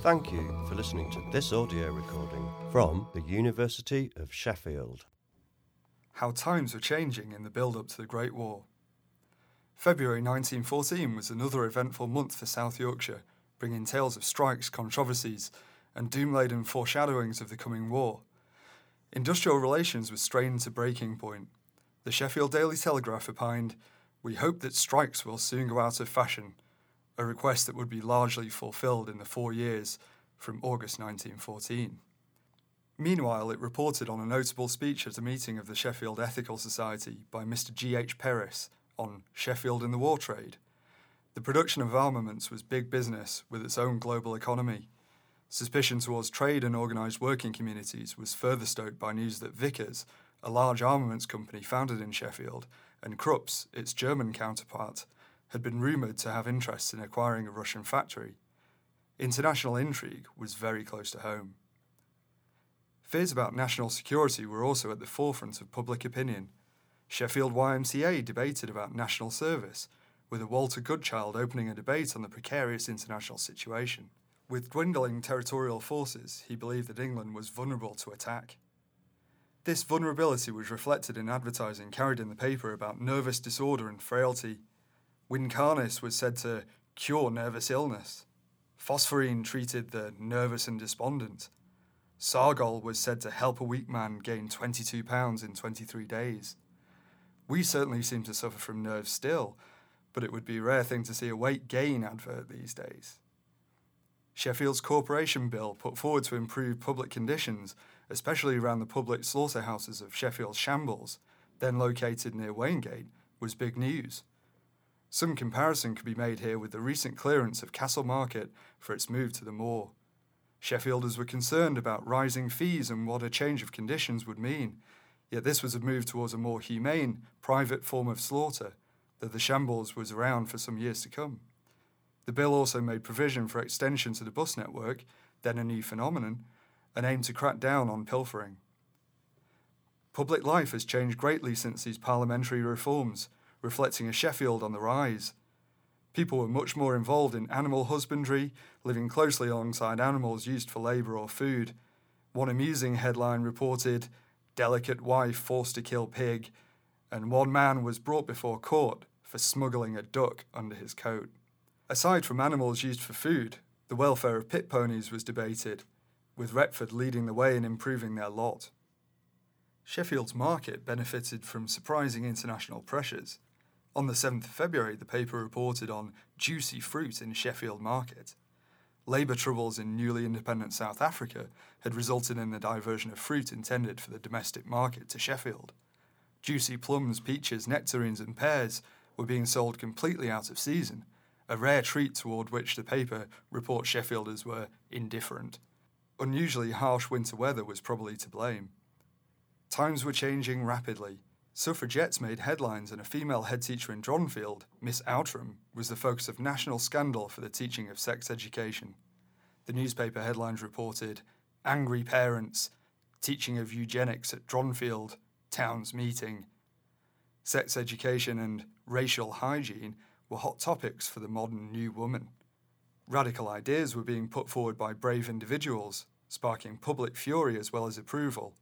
Thank you for listening to this audio recording from the University of Sheffield. How times were changing in the build up to the Great War. February 1914 was another eventful month for South Yorkshire, bringing tales of strikes, controversies, and doom laden foreshadowings of the coming war. Industrial relations were strained to breaking point. The Sheffield Daily Telegraph opined, We hope that strikes will soon go out of fashion a request that would be largely fulfilled in the four years from August 1914. Meanwhile, it reported on a notable speech at a meeting of the Sheffield Ethical Society by Mr. G. H. Perris on Sheffield and the war trade. The production of armaments was big business with its own global economy. Suspicion towards trade and organised working communities was further stoked by news that Vickers, a large armaments company founded in Sheffield, and Krupps, its German counterpart, had been rumoured to have interests in acquiring a Russian factory. International intrigue was very close to home. Fears about national security were also at the forefront of public opinion. Sheffield YMCA debated about national service, with a Walter Goodchild opening a debate on the precarious international situation. With dwindling territorial forces, he believed that England was vulnerable to attack. This vulnerability was reflected in advertising carried in the paper about nervous disorder and frailty, Wincarnis was said to cure nervous illness. Phosphorine treated the nervous and despondent. Sargol was said to help a weak man gain 22 pounds in 23 days. We certainly seem to suffer from nerves still, but it would be a rare thing to see a weight gain advert these days. Sheffield's Corporation Bill put forward to improve public conditions, especially around the public slaughterhouses of Sheffield Shambles, then located near Waingate, was big news. Some comparison could be made here with the recent clearance of Castle Market for its move to the moor. Sheffielders were concerned about rising fees and what a change of conditions would mean, yet this was a move towards a more humane, private form of slaughter, though the shambles was around for some years to come. The bill also made provision for extension to the bus network, then a new phenomenon, and aimed to crack down on pilfering. Public life has changed greatly since these parliamentary reforms, reflecting a Sheffield on the rise. People were much more involved in animal husbandry, living closely alongside animals used for labour or food. One amusing headline reported, Delicate wife forced to kill pig, and one man was brought before court for smuggling a duck under his coat. Aside from animals used for food, the welfare of pit ponies was debated, with Retford leading the way in improving their lot. Sheffield's market benefited from surprising international pressures. On the 7th of February, the paper reported on juicy fruit in Sheffield Market. Labour troubles in newly independent South Africa had resulted in the diversion of fruit intended for the domestic market to Sheffield. Juicy plums, peaches, nectarines, and pears were being sold completely out of season, a rare treat toward which the paper reports Sheffielders were indifferent. Unusually harsh winter weather was probably to blame. Times were changing rapidly. Suffragettes made headlines, and a female head teacher in Dronfield, Miss Outram, was the focus of national scandal for the teaching of sex education. The newspaper headlines reported Angry Parents, Teaching of Eugenics at Dronfield, Town's Meeting. Sex education and racial hygiene were hot topics for the modern new woman. Radical ideas were being put forward by brave individuals, sparking public fury as well as approval.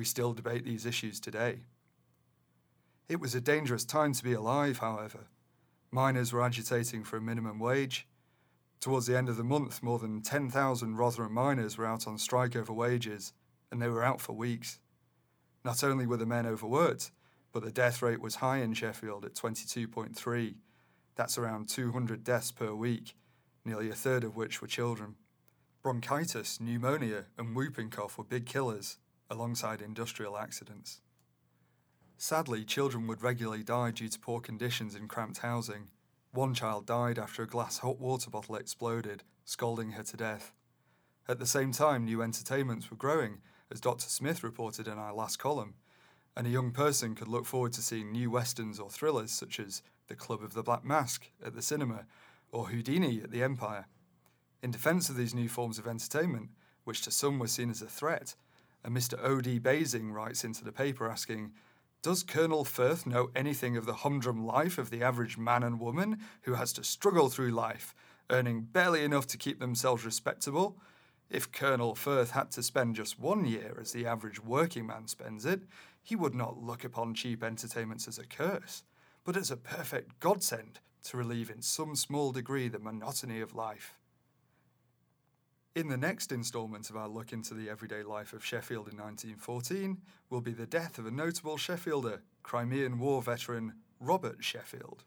We still debate these issues today. It was a dangerous time to be alive, however. Miners were agitating for a minimum wage. Towards the end of the month, more than 10,000 Rotherham miners were out on strike over wages, and they were out for weeks. Not only were the men overworked, but the death rate was high in Sheffield at 22.3. That's around 200 deaths per week, nearly a third of which were children. Bronchitis, pneumonia, and whooping cough were big killers, alongside industrial accidents. Sadly, children would regularly die due to poor conditions in cramped housing. One child died after a glass hot water bottle exploded, scalding her to death. At the same time, new entertainments were growing, as Dr. Smith reported in our last column, and a young person could look forward to seeing new westerns or thrillers such as The Club of the Black Mask at the cinema or Houdini at the Empire. In defence of these new forms of entertainment, which to some were seen as a threat, and Mr. O.D. Basing writes into the paper asking, does Colonel Firth know anything of the humdrum life of the average man and woman who has to struggle through life earning barely enough to keep themselves respectable. If Colonel Firth had to spend just one year as the average working man spends it, he would not look upon cheap entertainments as a curse, but as a perfect godsend to relieve in some small degree the monotony of life. In the next instalment of our look into the everyday life of Sheffield in 1914 will be the death of a notable Sheffielder, Crimean War veteran Robert Sheffield.